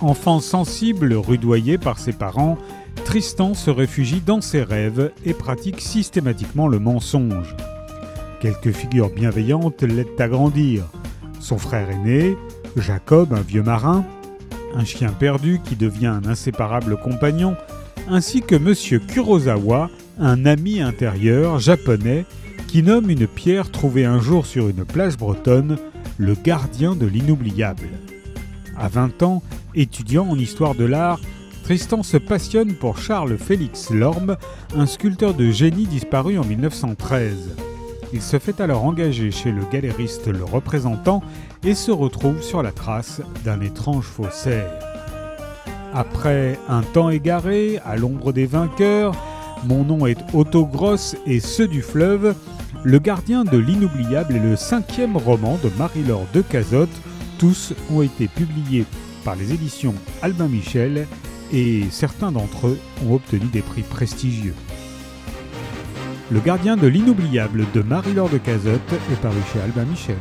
Enfant sensible, rudoyé par ses parents, Tristan se réfugie dans ses rêves et pratique systématiquement le mensonge. Quelques figures bienveillantes l'aident à grandir. Son frère aîné, Jacob, un vieux marin, un chien perdu qui devient un inséparable compagnon, ainsi que Monsieur Kurosawa, un ami intérieur japonais qui nomme une pierre trouvée un jour sur une plage bretonne le gardien de l'inoubliable. À 20 ans, étudiant en histoire de l'art, Tristan se passionne pour Charles Félix Lorme, un sculpteur de génie disparu en 1913. Il se fait alors engager chez le galériste Le Représentant et se retrouve sur la trace d'un étrange faussaire. Après un temps égaré, à l'ombre des vainqueurs, mon nom est Otto Gross et ceux du fleuve, Le gardien de l'inoubliable est le cinquième roman de Marie-Laure de Cazotte. Tous ont été publiés les éditions Albin Michel et certains d'entre eux ont obtenu des prix prestigieux. Le gardien de l'inoubliable de Marie-Laure de Cazotte est paru chez Albin Michel.